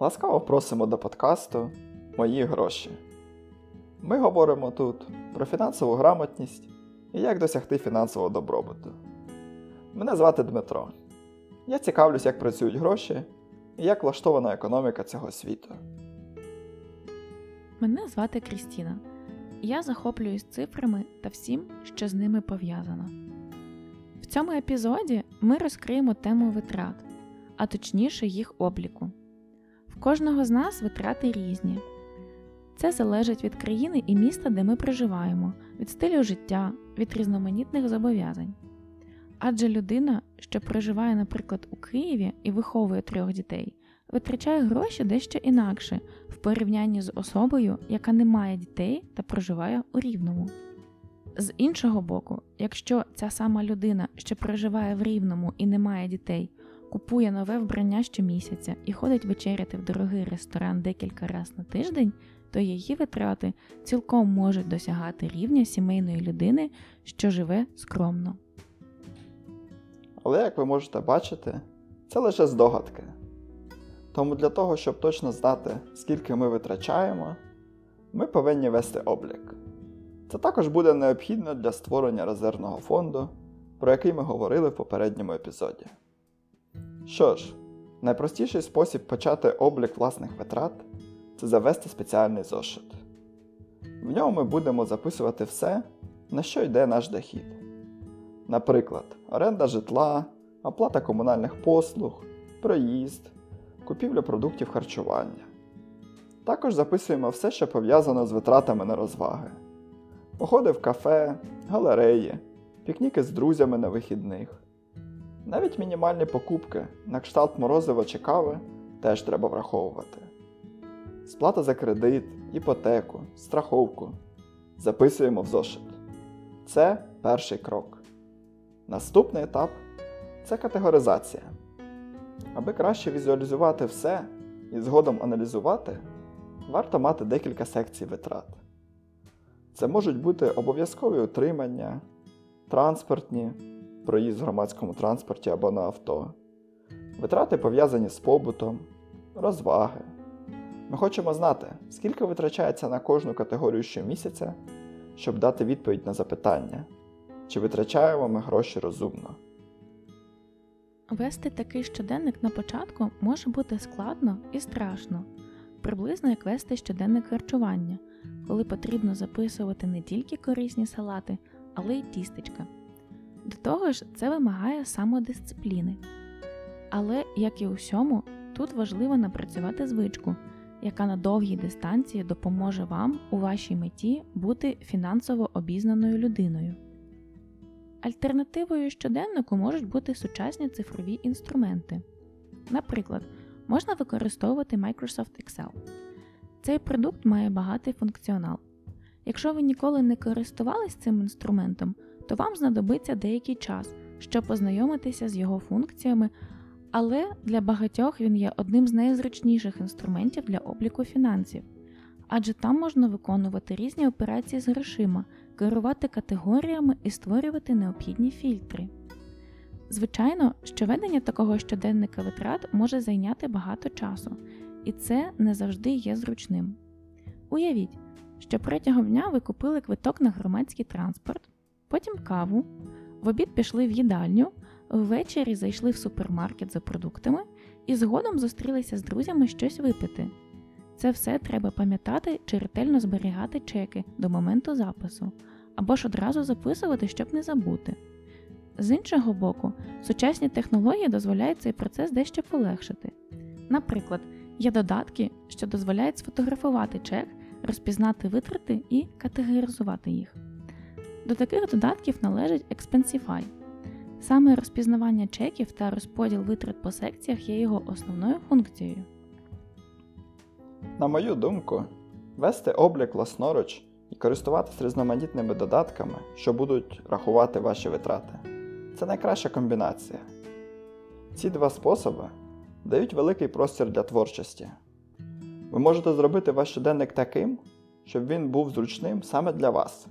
Ласкаво просимо до подкасту Мої гроші. Ми говоримо тут про фінансову грамотність і як досягти фінансового добробуту. Мене звати Дмитро. Я цікавлюсь, як працюють гроші і як влаштована економіка цього світу. Мене звати Крістіна. Я захоплююсь цифрами та всім, що з ними пов'язано. В цьому епізоді ми розкриємо тему витрат, а точніше їх обліку. Кожного з нас витрати різні. Це залежить від країни і міста, де ми проживаємо, від стилю життя, від різноманітних зобов'язань. Адже людина, що проживає, наприклад, у Києві і виховує трьох дітей, витрачає гроші дещо інакше в порівнянні з особою, яка не має дітей та проживає у Рівному. З іншого боку, якщо ця сама людина, що проживає в Рівному і не має дітей, купує нове вбрання щомісяця і ходить вечеряти в дорогий ресторан декілька разів на тиждень, то її витрати цілком можуть досягати рівня сімейної людини, що живе скромно. Але, як ви можете бачити, це лише здогадки. Тому для того, щоб точно знати, скільки ми витрачаємо, ми повинні вести облік. Це також буде необхідно для створення резервного фонду, про який ми говорили в попередньому епізоді. Що ж, найпростіший спосіб почати облік власних витрат це завести спеціальний зошит. В ньому ми будемо записувати все, на що йде наш дохід. Наприклад, оренда житла, оплата комунальних послуг, проїзд, купівля продуктів харчування. Також записуємо все, що пов'язано з витратами на розваги. Походи в кафе, галереї, пікніки з друзями на вихідних. Навіть мінімальні покупки на кшталт морозива чи кави теж треба враховувати. Сплата за кредит, іпотеку, страховку. Записуємо в зошит. Це перший крок. Наступний етап це категоризація. Аби краще візуалізувати все і згодом аналізувати, варто мати декілька секцій витрат. Це можуть бути обов'язкові утримання, транспортні, проїзд в громадському транспорті або на авто, витрати пов'язані з побутом, розваги. Ми хочемо знати, скільки витрачається на кожну категорію щомісяця, щоб дати відповідь на запитання, чи витрачаємо ми гроші розумно. Вести такий щоденник на початку може бути складно і страшно, приблизно як вести щоденник харчування, коли потрібно записувати не тільки корисні салати, але й тістечка. До того ж, це вимагає самодисципліни. Але, як і у всьому, тут важливо напрацювати звичку, яка на довгій дистанції допоможе вам у вашій меті бути фінансово обізнаною людиною. Альтернативою щоденнику можуть бути сучасні цифрові інструменти. Наприклад, можна використовувати Microsoft Excel. Цей продукт має багатий функціонал. Якщо ви ніколи не користувались цим інструментом, то вам знадобиться деякий час, щоб познайомитися з його функціями, але для багатьох він є одним з найзручніших інструментів для обліку фінансів, адже там можна виконувати різні операції з грошима, керувати категоріями і створювати необхідні фільтри. Звичайно, що ведення такого щоденника витрат може зайняти багато часу, і це не завжди є зручним. Уявіть, що протягом дня ви купили квиток на громадський транспорт, потім каву, в обід пішли в їдальню, ввечері зайшли в супермаркет за продуктами і згодом зустрілися з друзями щось випити. Це все треба пам'ятати чи ретельно зберігати чеки до моменту запису, або ж одразу записувати, щоб не забути. З іншого боку, сучасні технології дозволяють цей процес дещо полегшити. Наприклад, є додатки, що дозволяють сфотографувати чек, розпізнати витрати і категоризувати їх. До таких додатків належить Expensify. Саме розпізнавання чеків та розподіл витрат по секціях є його основною функцією. На мою думку, вести облік власноруч і користуватися різноманітними додатками, що будуть рахувати ваші витрати, це найкраща комбінація. Ці два способи дають великий простір для творчості. Ви можете зробити ваш щоденник таким, щоб він був зручним саме для вас.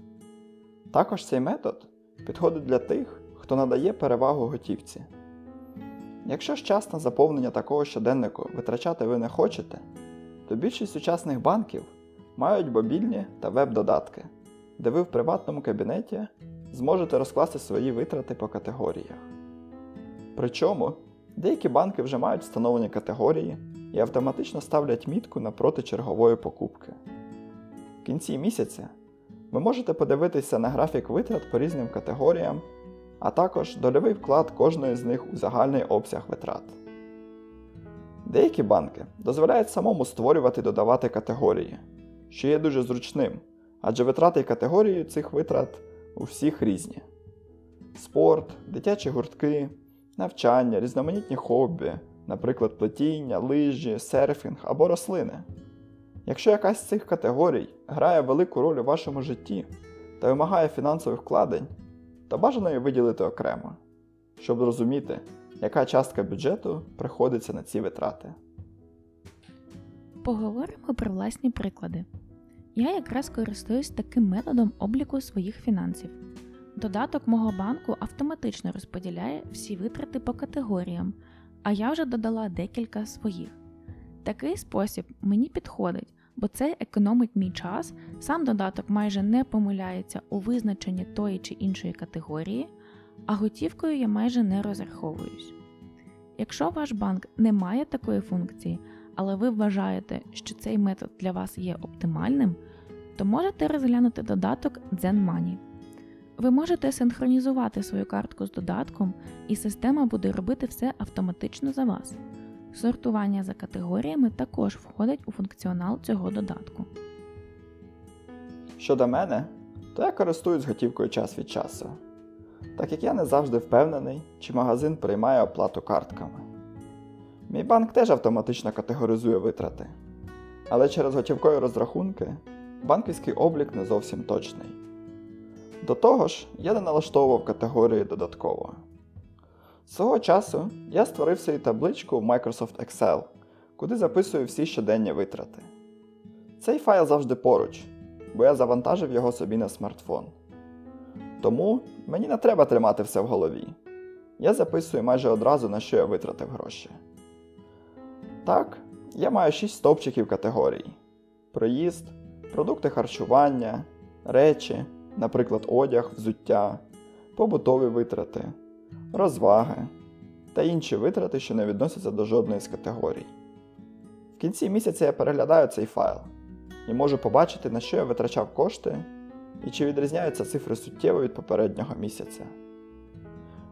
Також цей метод підходить для тих, хто надає перевагу готівці. Якщо ж час на заповнення такого щоденнику витрачати ви не хочете, то більшість сучасних банків мають мобільні та веб-додатки, де ви в приватному кабінеті зможете розкласти свої витрати по категоріях. Причому деякі банки вже мають встановлені категорії і автоматично ставлять мітку напроти чергової покупки. В кінці місяця ви можете подивитися на графік витрат по різним категоріям, а також дольовий вклад кожної з них у загальний обсяг витрат. Деякі банки дозволяють самому створювати і додавати категорії, що є дуже зручним, адже витрати категорії цих витрат у всіх різні: спорт, дитячі гуртки, навчання, різноманітні хобі, наприклад, плетіння, лижі, серфінг або рослини. Якщо якась з цих категорій грає велику роль у вашому житті та вимагає фінансових вкладень, то бажано її виділити окремо, щоб зрозуміти, яка частка бюджету приходиться на ці витрати. Поговоримо про власні приклади. Я якраз користуюсь таким методом обліку своїх фінансів. Додаток мого банку автоматично розподіляє всі витрати по категоріям, а я вже додала декілька своїх. Такий спосіб мені підходить, бо це економить мій час, сам додаток майже не помиляється у визначенні тої чи іншої категорії, а готівкою я майже не розраховуюсь. Якщо ваш банк не має такої функції, але ви вважаєте, що цей метод для вас є оптимальним, то можете розглянути додаток ZenMoney. Ви можете синхронізувати свою картку з додатком, і система буде робити все автоматично за вас. Сортування за категоріями також входить у функціонал цього додатку. Щодо мене, то я користуюсь готівкою час від часу, так як я не завжди впевнений, чи магазин приймає оплату картками. Мій банк теж автоматично категоризує витрати, але через готівкові розрахунки банківський облік не зовсім точний. До того ж, я не налаштовував категорії додатково. Свого часу я створив собі табличку в Microsoft Excel, куди записую всі щоденні витрати. Цей файл завжди поруч, бо я завантажив його собі на смартфон. Тому мені не треба тримати все в голові. Я записую майже одразу, на що я витратив гроші. Так, я маю 6 стовпчиків категорій: проїзд, продукти харчування, речі, наприклад, одяг, взуття, побутові витрати, розваги та інші витрати, що не відносяться до жодної з категорій. В кінці місяця я переглядаю цей файл і можу побачити, на що я витрачав кошти і чи відрізняються цифри суттєво від попереднього місяця.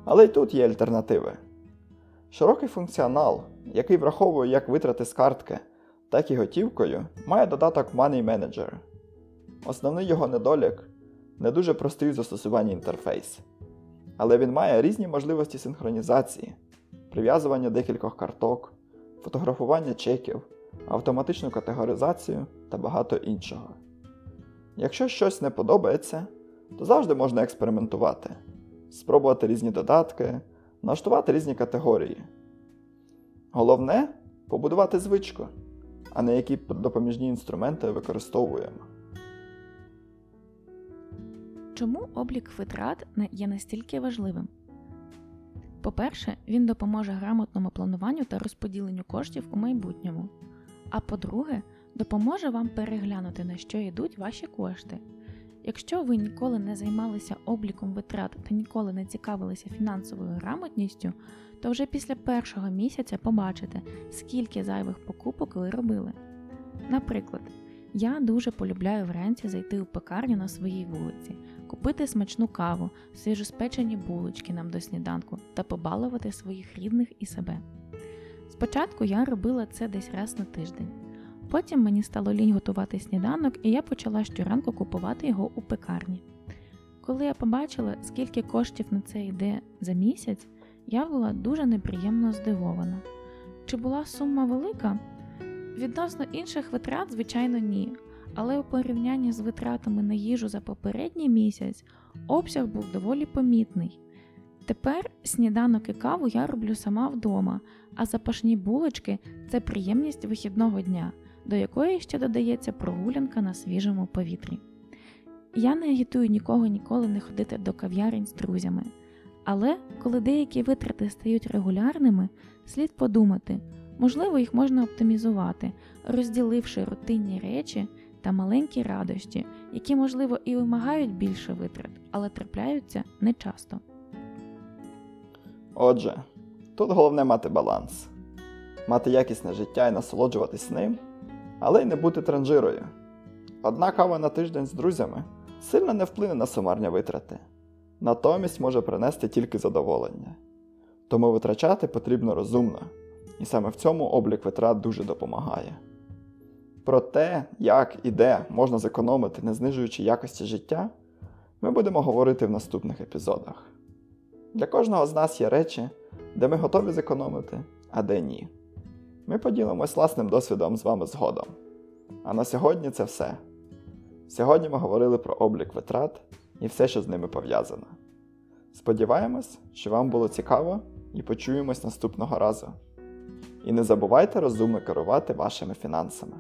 Але й тут є альтернативи. Широкий функціонал, який враховує як витрати з картки, так і готівкою, має додаток Money Manager. Основний його недолік не дуже простий в застосуванні інтерфейс, але він має різні можливості синхронізації, прив'язування декількох карток, фотографування чеків, автоматичну категоризацію та багато іншого. Якщо щось не подобається, то завжди можна експериментувати, спробувати різні додатки, налаштувати різні категорії. Головне побудувати звичку, а не які допоміжні інструменти використовуємо. Чому облік витрат є настільки важливим? По-перше, він допоможе грамотному плануванню та розподіленню коштів у майбутньому. А по-друге, допоможе вам переглянути, на що йдуть ваші кошти. Якщо ви ніколи не займалися обліком витрат та ніколи не цікавилися фінансовою грамотністю, то вже після першого місяця побачите, скільки зайвих покупок ви робили. Наприклад, я дуже полюбляю вранці зайти у пекарню на своїй вулиці, купити смачну каву, свіжоспечені булочки нам до сніданку та побалувати своїх рідних і себе. Спочатку я робила це десь раз на тиждень. Потім мені стало лінь готувати сніданок, і я почала щоранку купувати його у пекарні. Коли я побачила, скільки коштів на це йде за місяць, я була дуже неприємно здивована. Чи була сума велика? Відносно інших витрат, звичайно, ні. Але у порівнянні з витратами на їжу за попередній місяць обсяг був доволі помітний. Тепер сніданок і каву я роблю сама вдома, а запашні булочки це приємність вихідного дня, до якої ще додається прогулянка на свіжому повітрі. Я не агітую нікого ніколи не ходити до кав'ярень з друзями, Але коли деякі витрати стають регулярними, слід подумати, можливо, їх можна оптимізувати, розділивши рутинні речі та маленькі радощі, які, можливо, і вимагають більше витрат, але трапляються нечасто. Отже, тут головне мати баланс, мати якісне життя і насолоджуватись ним, але й не бути транжирою. Одна кава на тиждень з друзями сильно не вплине на сумарні витрати, натомість може принести тільки задоволення. Тому витрачати потрібно розумно, і саме в цьому облік витрат дуже допомагає. Про те, як і де можна зекономити, не знижуючи якості життя, ми будемо говорити в наступних епізодах. Для кожного з нас є речі, де ми готові зекономити, а де ні. Ми поділимось власним досвідом з вами згодом. А на сьогодні це все. Сьогодні ми говорили про облік витрат і все, що з ними пов'язано. Сподіваємось, що вам було цікаво і почуємось наступного разу. І не забувайте розумно керувати вашими фінансами.